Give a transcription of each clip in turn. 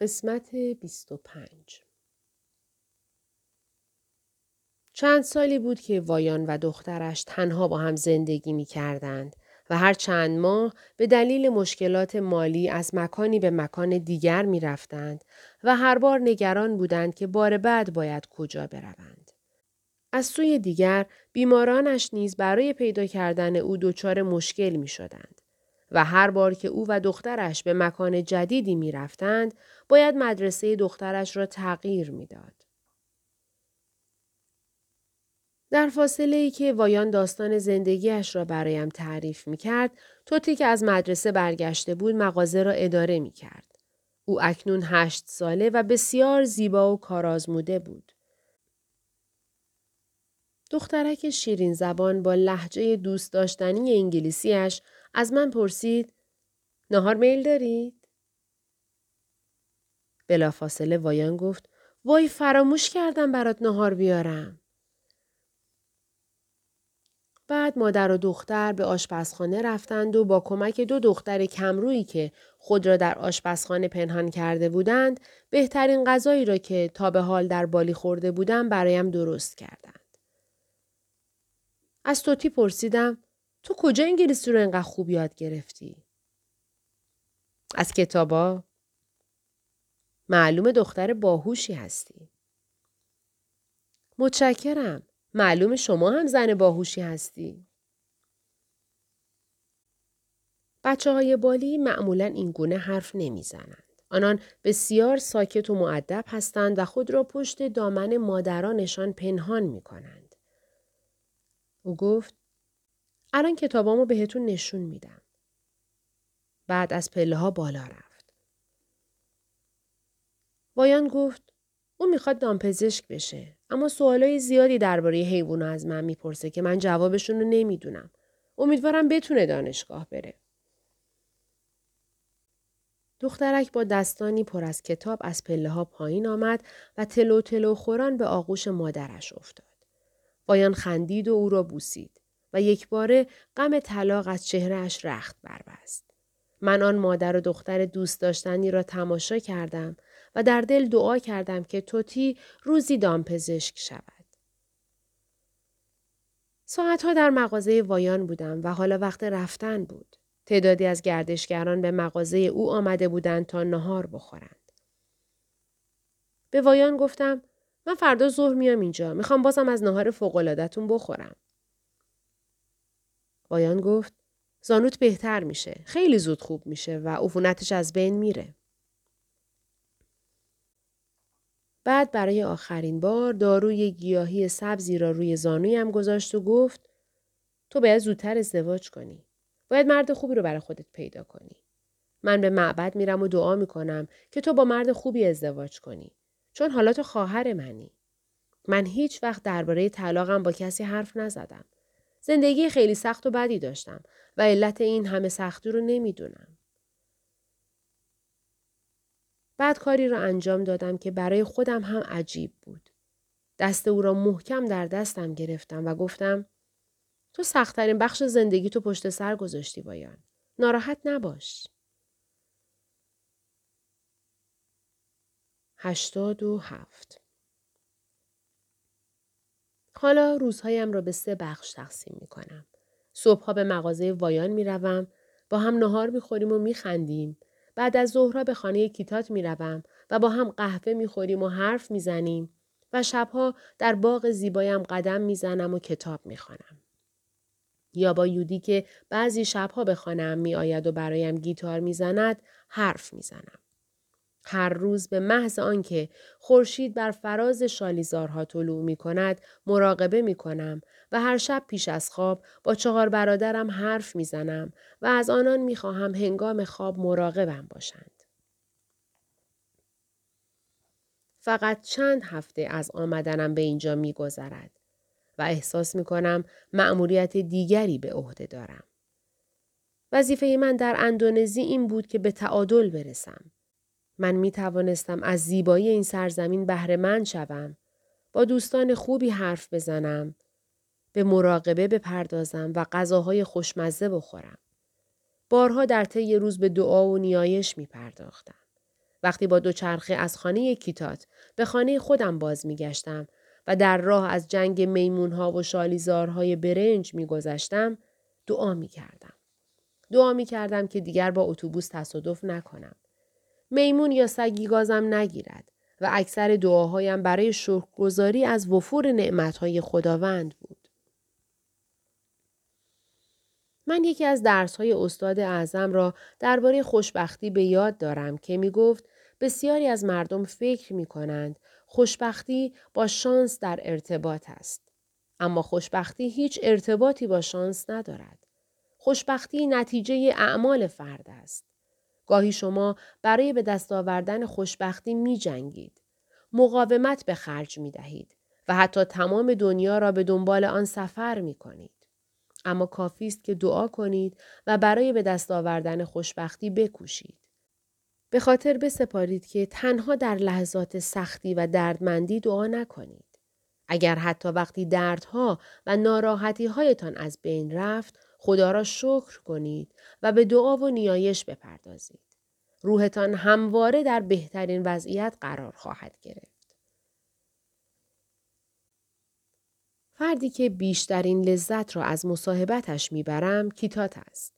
قسمت 25 چند سالی بود که وایان و دخترش تنها با هم زندگی می کردند و هر چند ماه به دلیل مشکلات مالی از مکانی به مکان دیگر می رفتند و هر بار نگران بودند که بار بعد باید کجا بروند. از سوی دیگر بیمارانش نیز برای پیدا کردن او دچار مشکل می شدند. و هر بار که او و دخترش به مکان جدیدی می رفتند، باید مدرسه دخترش را تغییر می‌داد. در فاصله ای که وایان داستان زندگیش را برایم تعریف می کرد، توتی که از مدرسه برگشته بود مغازه را اداره می کرد. او اکنون هشت ساله و بسیار زیبا و کارآزموده بود. دخترک شیرین زبان با لحجه دوست داشتنی انگلیسیش از من پرسید نهار میل دارید؟ بلافاصله وایان گفت وای فراموش کردم برات نهار بیارم. بعد مادر و دختر به آشپزخانه رفتند و با کمک دو دختر کمرویی که خود را در آشپزخانه پنهان کرده بودند بهترین غذایی را که تا به حال در بالی خورده بودم برایم درست کردند. از توتی پرسیدم تو کجا انگلیسی رو انقدر خوب یاد گرفتی؟ از کتابا؟ معلوم دختر باهوشی هستی. متشکرم. معلوم شما هم زن باهوشی هستی. بچه های بالی معمولا این گونه حرف نمی‌زنند. آنان بسیار ساکت و معدب هستند و خود را پشت دامن مادرانشان پنهان می کنند. او گفت الان کتابامو بهتون نشون میدم. بعد از پله ها بالا رفت. وایان گفت او می‌خواد دامپزشک بشه اما سوالای زیادی درباره حیوونا از من می‌پرسه که من جوابشون رو نمی‌دونم. امیدوارم بتونه دانشگاه بره. دخترک با دستانی پر از کتاب از پله ها پایین آمد و تلو تلو خوران به آغوش مادرش افتاد. وایان خندید و او را بوسید. و یک باره غم طلاق از چهرهش رخت بربست. من آن مادر و دختر دوست داشتنی را تماشا کردم و در دل دعا کردم که توتی روزی دامپزشک شود. ساعتها در مغازه وایان بودم و حالا وقت رفتن بود. تعدادی از گردشگران به مغازه او آمده بودند تا نهار بخورند. به وایان گفتم من فردا ظهر میام اینجا. می‌خوام بازم از نهار فوقلادتون بخورم. وایان گفت زانوت بهتر میشه. خیلی زود خوب میشه و عفونتش از بین میره. بعد برای آخرین بار داروی گیاهی سبزی را روی زانویم گذاشت و گفت تو باید زودتر ازدواج کنی. باید مرد خوبی رو برای خودت پیدا کنی. من به معبد میرم و دعا می‌کنم که تو با مرد خوبی ازدواج کنی. چون حالا تو خواهر منی. من هیچ وقت درباره طلاقم با کسی حرف نزدم. زندگی خیلی سخت و بدی داشتم و علت این همه سختی رو نمی‌دونم. بعد کاری را انجام دادم که برای خودم هم عجیب بود. دست او را محکم در دستم گرفتم و گفتم تو سختترین بخش زندگی تو پشت سر گذاشتی بایان. ناراحت نباش. هشتاد و هفت حالا روزهایم را به سه بخش تقسیم می کنم. صبحها به مغازه وایان می روم. با هم نهار می خوریم و می خندیم. بعد از ظهرها به خانه کیتات می روم و با هم قهوه می خوریم و حرف می زنیم و شبها در باغ زیبایم قدم می زنم و کتاب می خانم. یا با یودی که بعضی شبها به خانم می آید و برایم گیتار می زند حرف می زنم. هر روز به محض آنکه خورشید بر فراز شالیزارها طلوع می کند مراقبه می کنم و هر شب پیش از خواب با چهار برادرم حرف می زنم و از آنان می خواهم هنگام خواب مراقبم باشند. فقط چند هفته از آمدنم به اینجا می گذرد و احساس می کنم مأموریت دیگری به عهده دارم. وظیفه من در اندونزی این بود که به تعادل برسم. من می توانستم از زیبایی این سرزمین بهره مند شوم. با دوستان خوبی حرف بزنم. به مراقبه بپردازم و غذاهای خوشمزه بخورم. بارها در طی روز به دعا و نیایش می پرداختم. وقتی با دوچرخه از خانه کیتات به خانه خودم باز میگشتم و در راه از جنگ میمونها و شالیزارهای برنج میگذشتم دعا می‌کردم. دعا می‌کردم که دیگر با اتوبوس تصادف نکنم. میمون یا سگی گازم نگیرد و اکثر دعاهایم برای شکرگزاری از وفور نعمتهای خداوند بود. من یکی از درسهای استاد اعظم را درباره خوشبختی به یاد دارم که می گفت بسیاری از مردم فکر می کنند خوشبختی با شانس در ارتباط است. اما خوشبختی هیچ ارتباطی با شانس ندارد. خوشبختی نتیجه اعمال فرد است. گاهی شما برای به دست آوردن خوشبختی می جنگید. مقاومت به خرج می دهید و حتی تمام دنیا را به دنبال آن سفر می کنید. اما کافی است که دعا کنید و برای به دست آوردن خوشبختی بکوشید. به خاطر بسپارید که تنها در لحظات سختی و دردمندی دعا نکنید. اگر حتی وقتی دردها و ناراحتی هایتان از بین رفت خدا را شکر کنید و به دعا و نیایش بپردازید. روحتان همواره در بهترین وضعیت قرار خواهد گرفت. فردی که بیشترین لذت را از مصاحبتش می‌برم کیتات است.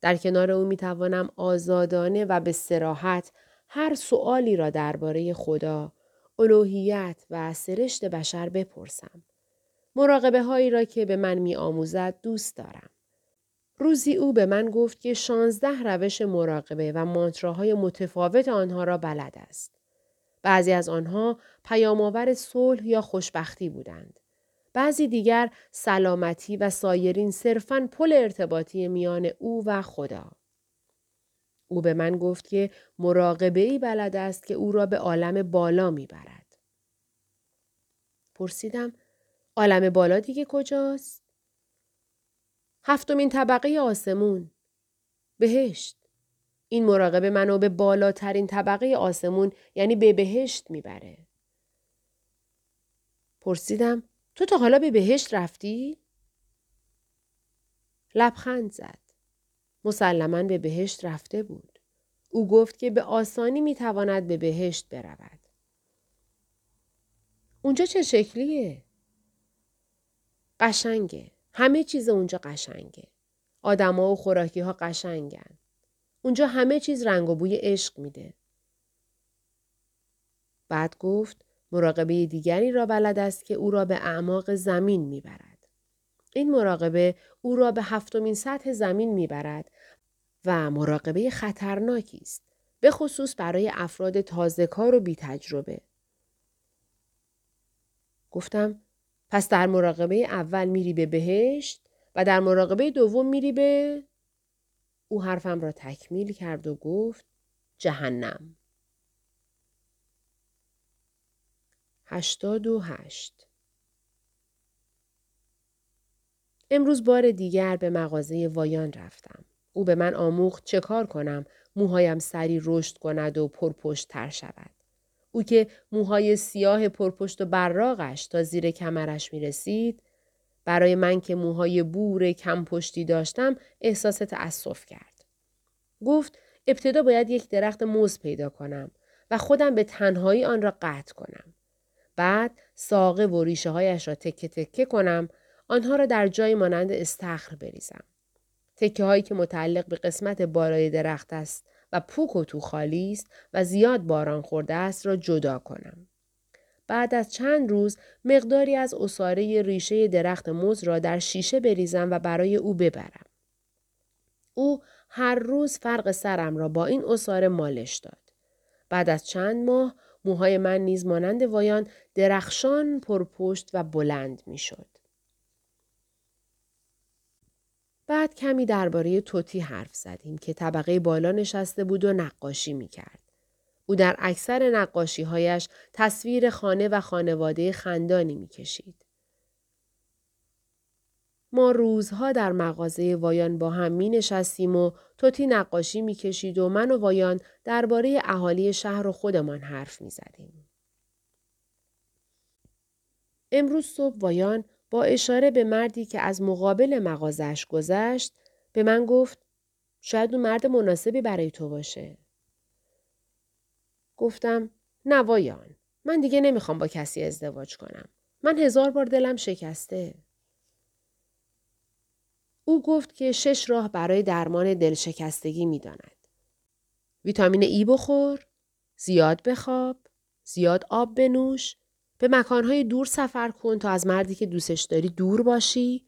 در کنار او می‌توانم آزادانه و به سراحت هر سؤالی را درباره خدا، الوهیت و سرشت بشر بپرسم. مراقبه هایی را که به من می آموزد دوست دارم. روزی او به من گفت که شانزده روش مراقبه و مانتراهای متفاوت آنها را بلد است. بعضی از آنها پیامآور صلح یا خوشبختی بودند. بعضی دیگر سلامتی و سایرین صرفاً پل ارتباطی میان او و خدا. او به من گفت که مراقبه ای بلد است که او را به عالم بالا می‌برد. پرسیدم عالم بالا دیگه کجاست؟ هفتمین طبقه آسمون. بهشت. این مراقبه منو به بالاترین طبقه آسمون یعنی به بهشت می‌بره. پرسیدم تو تا حالا به بهشت رفتی؟ لبخند زد. مسلما به بهشت رفته بود. او گفت که به آسانی می‌تواند به بهشت برود. اونجا چه شکلیه؟ قشنگه. همه چیز اونجا قشنگه. آدما و خوراکی ها قشنگن. اونجا همه چیز رنگ و بوی عشق میده. بعد گفت مراقبه دیگری را بلد است که او را به اعماق زمین می‌برد. این مراقبه او را به هفتمین سطح زمین می‌برد و مراقبه خطرناکی است. به خصوص برای افراد تازه کار و بی تجربه. گفتم پس در مراقبه اول میری به بهشت و در مراقبه دوم میری به او حرفم را تکمیل کرد و گفت جهنم. هشتاد و هشت امروز بار دیگر به مغازه وایان رفتم. او به من آموخت چه کار کنم موهایم سری رشد کند و پرپشت تر شود. او که موهای سیاه پرپشت و براغش تا زیر کمرش می رسید برای من که موهای بور کم پشتی داشتم احساس تأسف کرد. گفت ابتدا باید یک درخت موز پیدا کنم و خودم به تنهایی آن را قطع کنم. بعد ساقه و ریشه هایش را تکه تکه کنم آنها را در جای مانند استخر بریزم. تکه هایی که متعلق به قسمت بالای درخت است و پوک و تو خالی است و زیاد باران خورده است را جدا کنم. بعد از چند روز مقداری از اصاره ریشه درخت موز را در شیشه بریزم و برای او ببرم. او هر روز فرق سرم را با این اصاره مالش داد. بعد از چند ماه موهای من نیز مانند وایان درخشان پرپشت و بلند می‌شد. بعد کمی درباره توتی حرف زدیم که طبقه بالا نشسته بود و نقاشی می کرد. او در اکثر نقاشی هایش تصویر خانه و خانواده خندانی می کشید. ما روزها در مغازه وایان با هم می نشستیم و توتی نقاشی می کشید و من و وایان درباره اهالی شهر و خودمان حرف می زدیم. امروز صبح وایان با اشاره به مردی که از مقابل مغازش گذشت به من گفت شاید اون مرد مناسبی برای تو باشه. گفتم نوایان من دیگه نمی‌خوام با کسی ازدواج کنم. من هزار بار دلم شکسته. او گفت که شش راه برای درمان دلشکستگی می‌داند. ویتامین ای بخور، زیاد بخواب، زیاد آب بنوش، به مکانهای دور سفر کن تا از مردی که دوستش داری دور باشی،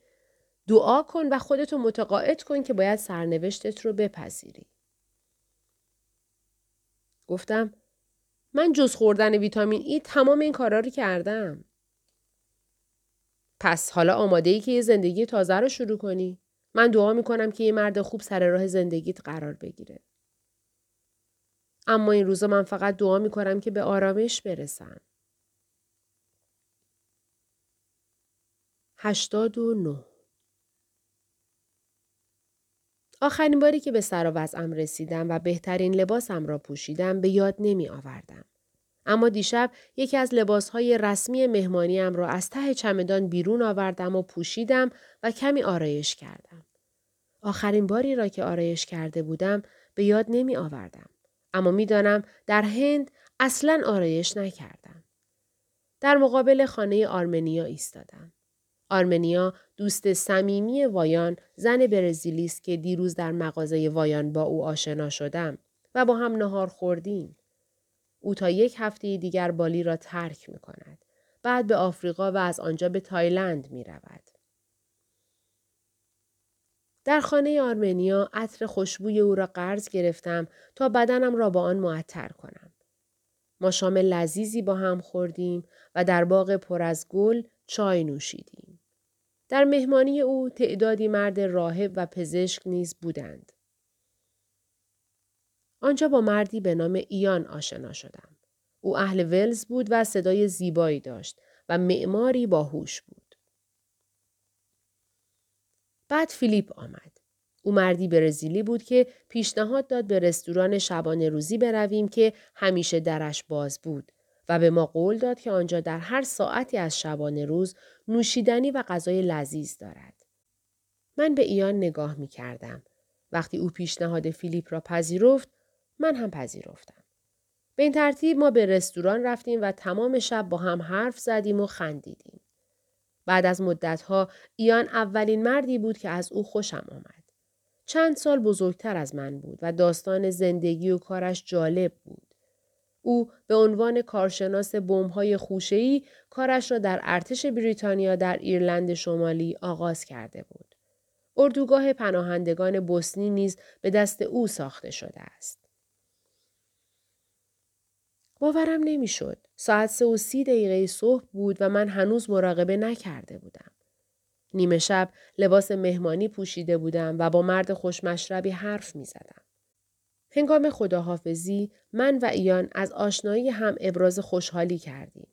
دعا کن و خودتو متقاعد کن که باید سرنوشتت رو بپذیری. گفتم من جز خوردن ویتامین ای تمام این کارا رو کردم. پس حالا آماده ای که یه زندگی تازه رو شروع کنی؟ من دعا می‌کنم که یه مرد خوب سر راه زندگیت قرار بگیره. اما این روزا من فقط دعا می‌کنم که به آرامش برسم. هشتاد و نه آخرین باری که به سر و وضعم رسیدم و بهترین لباسم را پوشیدم به یاد نمی آوردم. اما دیشب یکی از لباسهای رسمی مهمانیم را از ته چمدان بیرون آوردم و پوشیدم و کمی آرایش کردم. آخرین باری را که آرایش کرده بودم به یاد نمی آوردم. اما می‌دانم در هند اصلا آرایش نکردم. در مقابل خانه آرمنیا ایستادم. آرمنیا دوست صمیمی وایان زن برزیلی است که دیروز در مغازه وایان با او آشنا شدم و با هم نهار خوردیم. او تا یک هفته دیگر بالی را ترک می کند. بعد به آفریقا و از آنجا به تایلند می رود. در خانه آرمنیا عطر خوشبوی او را قرض گرفتم تا بدنم را با آن معطر کنم. ما شام لذیذی با هم خوردیم و در باغ پر از گل چای نوشیدیم. در مهمانی او تعدادی مرد راهب و پزشک نیز بودند. آنجا با مردی به نام ایان آشنا شدم. او اهل ولز بود و صدای زیبایی داشت و معماری باهوش بود. بعد فیلیپ آمد. او مردی برزیلی بود که پیشنهاد داد به رستوران شبانه روزی برویم که همیشه درش باز بود و به ما قول داد که آنجا در هر ساعتی از شبانه روز نوشیدنی و غذای لذیذ دارد. من به ایان نگاه می کردم. وقتی او پیشنهاد فیلیپ را پذیرفت من هم پذیرفتم. به این ترتیب ما به رستوران رفتیم و تمام شب با هم حرف زدیم و خندیدیم. بعد از مدتها ایان اولین مردی بود که از او خوشم آمد. چند سال بزرگتر از من بود و داستان زندگی و کارش جالب بود. او به عنوان کارشناس بمب‌های خوشه‌ای کارش را در ارتش بریتانیا در ایرلند شمالی آغاز کرده بود. اردوگاه پناهندگان بوسنی نیز به دست او ساخته شده است. باورم نمی‌شد. ساعت سه و سی دقیقه صبح بود و من هنوز مراقبه نکرده بودم. نیمه شب لباس مهمانی پوشیده بودم و با مرد خوشمشربی حرف می زدم. هنگام خداحافظی من و ایان از آشنایی هم ابراز خوشحالی کردیم.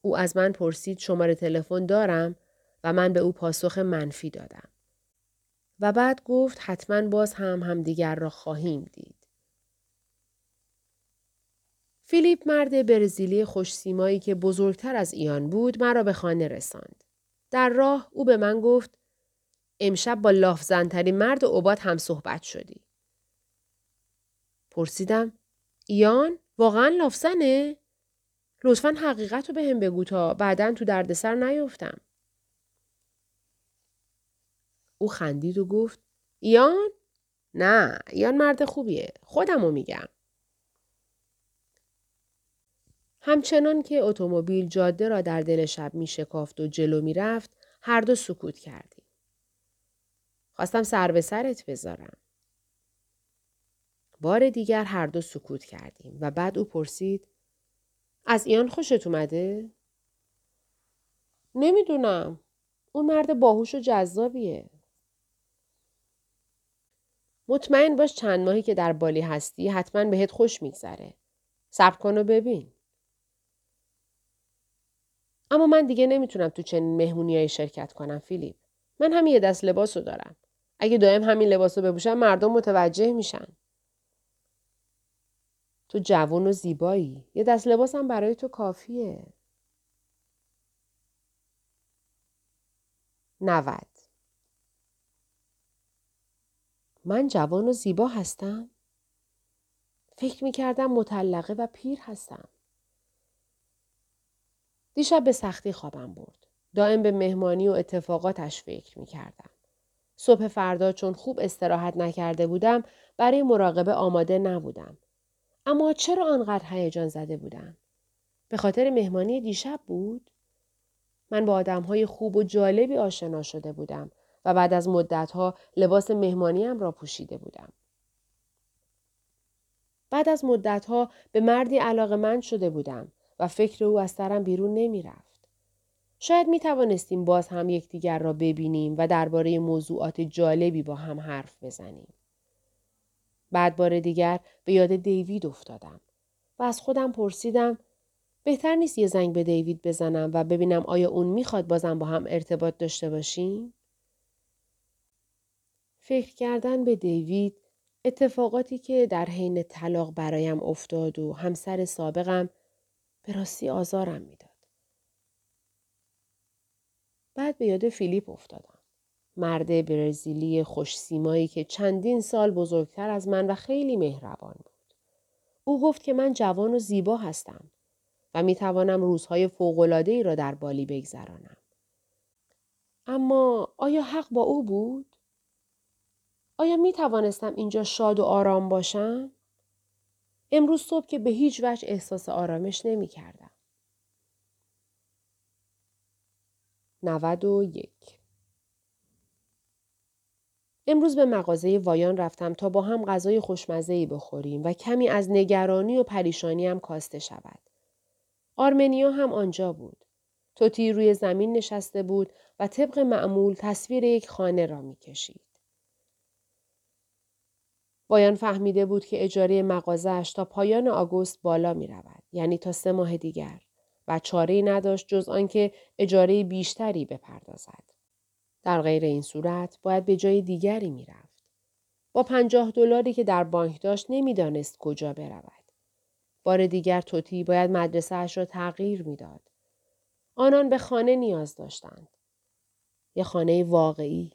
او از من پرسید شماره تلفن دارم و من به او پاسخ منفی دادم. و بعد گفت حتما باز هم همدیگر را خواهیم دید. فیلیپ مرد برزیلی خوشسیمایی که بزرگتر از ایان بود مرا به خانه رساند. در راه او به من گفت امشب با لافزنترین مرد اوباد هم صحبت شدی. پرسیدم ایان واقعا لافزنه؟ لطفا حقیقت رو به هم بگو تا بعدا تو دردسر نیفتم. او خندید و گفت ایان؟ نه ایان مرد خوبیه. خودمو میگم. همچنان که اتومبیل جاده را در دل شب می شکافت و جلو می رفت، هر دو سکوت کردیم. خواستم سر به سرت بذارم. بار دیگر هر دو سکوت کردیم و بعد او پرسید از ایان خوشت اومده؟ نمی‌دونم. اون مرد باهوش و جذابیه. مطمئن باش چند ماهی که در بالی هستی حتما بهت خوش میگذره. صبر کن و ببین. اما من دیگه نمی‌تونم تو چنین مهمونیای شرکت کنم فیلیپ. من هم یه دست لباسو دارم. اگه دائم همین لباسو بپوشم مردم متوجه میشن. تو جوون و زیبایی. یه دست لباسم برای تو کافیه. نود من جوان و زیبا هستم؟ فکر می کردم مطلقه و پیر هستم. دیشب به سختی خوابم برد. دائم به مهمانی و اتفاقاتش فکر می کردم. صبح فردا چون خوب استراحت نکرده بودم برای مراقبه آماده نبودم. اما چرا آنقدر هیجان زده بودم؟ به خاطر مهمانی دیشب بود؟ من با آدمهای خوب و جالبی آشنا شده بودم و بعد از مدتها لباس مهمانیم را پوشیده بودم. بعد از مدتها به مردی علاقه من شده بودم و فکر او از سرم بیرون نمی رفت. شاید می توانستیم باز هم یکدیگر را ببینیم و درباره موضوعات جالبی با هم حرف بزنیم. بعد بار دیگر به یاد دیوید افتادم و از خودم پرسیدم بهتر نیست یه زنگ به دیوید بزنم و ببینم آیا اون می‌خواد بازم با هم ارتباط داشته باشیم؟ فکر کردن به دیوید اتفاقاتی که در حین طلاق برایم افتاد و همسر سابقم به راستی آزارم می‌داد. بعد به یاد فیلیپ افتادم. مرد برزیلی خوش سیمایی که چندین سال بزرگتر از من و خیلی مهربان بود. او گفت که من جوان و زیبا هستم و می توانم روزهای ای را در بالی بگذرانم. اما آیا حق با او بود؟ آیا می توانستم اینجا شاد و آرام باشم؟ امروز صبح که به هیچ وجه احساس آرامش نمی کردم. 91 امروز به مغازه وایان رفتم تا با هم غذای خوشمزه بخوریم و کمی از نگرانی و پریشانی هم کاسته شود. آرمنیا هم آنجا بود. توتی روی زمین نشسته بود و طبق معمول تصویر یک خانه را می‌کشید. وایان فهمیده بود که اجاره مغازهش تا پایان آگوست بالا می رود. یعنی تا سه ماه دیگر و چاره نداشت جز آنکه اجاره بیشتری بپردازد. در غیر این صورت باید به جای دیگری می رفت. با پنجاه دلاری که در بانک داشت نمی‌دانست کجا برود. بار دیگر توتی باید مدرسه اش را تغییر می‌داد. آنان به خانه نیاز داشتند. یه خانه واقعی.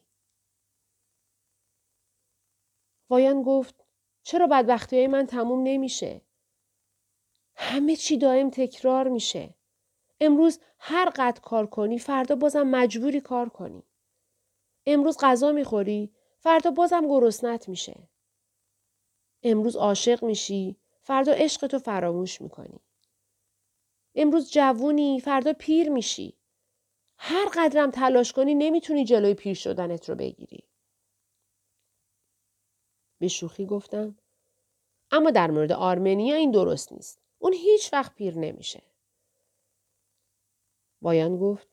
وایان گفت چرا بدبختی های من تموم نمیشه؟ همه چی دائم تکرار میشه. امروز هر قد کار کنی فردا بازم مجبوری کار کنی. امروز غذا می‌خوری فردا بازم گرسنت میشه. امروز عاشق میشی فردا عشق تو فراموش می‌کنی. امروز جوونی فردا پیر میشی. هر قدرم تلاش کنی نمی‌تونی جلوی پیر شدنت رو بگیری. به شوخی گفتم اما در مورد آرمنیا این درست نیست. اون هیچ وقت پیر نمیشه. وایان گفت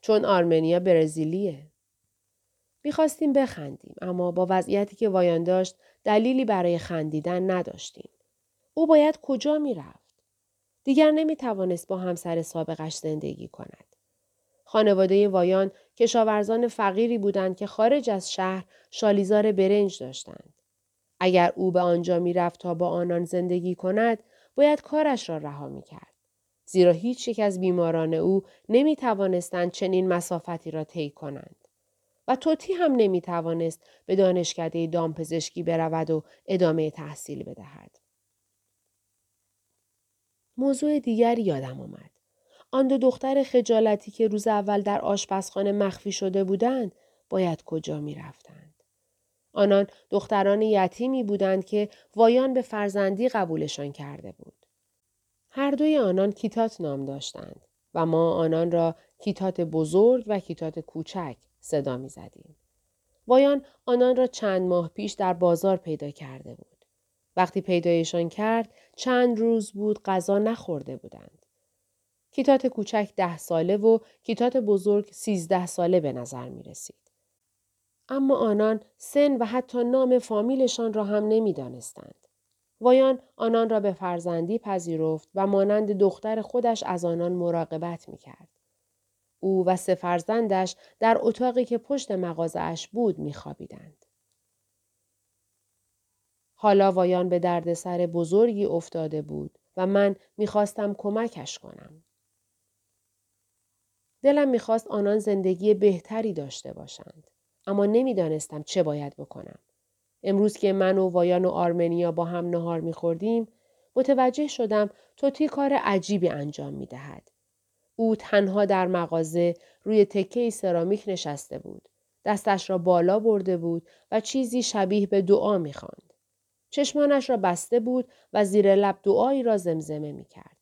چون آرمنیا برزیلیه. می‌خواستیم بخندیم اما با وضعیتی که وایان داشت دلیلی برای خندیدن نداشتیم. او باید کجا می‌رفت؟ دیگر نمی‌توانست با همسر سابقش زندگی کند. خانواده وایان کشاورزان فقیری بودند که خارج از شهر شالیزار برنج داشتند. اگر او به آنجا می‌رفت تا با آنان زندگی کند باید کارش را رها می کرد. زیرا هیچ یک از بیماران او نمی توانستند چنین مسافتی را طی کنند. و توتی هم نمی توانست به دانشکده دامپزشکی برود و ادامه تحصیل بدهد. موضوع دیگری یادم آمد. آن دو دختر خجالتی که روز اول در آشپزخانه مخفی شده بودند باید کجا می رفتند. آنان دختران یتیمی بودند که وایان به فرزندی قبولشان کرده بود. هر دوی آنان کیتات نام داشتند و ما آنان را کیتات بزرگ و کیتات کوچک صدا می زدیم. وایان آنان را چند ماه پیش در بازار پیدا کرده بود. وقتی پیدایشان کرد چند روز بود غذا نخورده بودند. کیتات کوچک ده ساله و کیتات بزرگ سیزده ساله به نظر می رسید. اما آنان سن و حتی نام فامیلشان را هم نمی دانستند. وایان آنان را به فرزندی پذیرفت و مانند دختر خودش از آنان مراقبت می کرد. او و سه فرزندش در اتاقی که پشت مغازش بود میخوابیدند. حالا وایان به دردسر بزرگی افتاده بود و من می‌خواستم کمکش کنم. دلم می‌خواست آنان زندگی بهتری داشته باشند. اما نمی‌دانستم چه باید بکنم. امروز که من و وایان و آرمنیا با هم نهار میخوردیم متوجه شدم توتی کار عجیبی انجام می دهد. او تنها در مغازه روی تکه سرامیک نشسته بود. دستش را بالا برده بود و چیزی شبیه به دعا می خاند. چشمانش را بسته بود و زیر لب دعایی را زمزمه می کرد.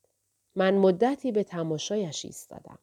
من مدتی به تماشایش ایستادم.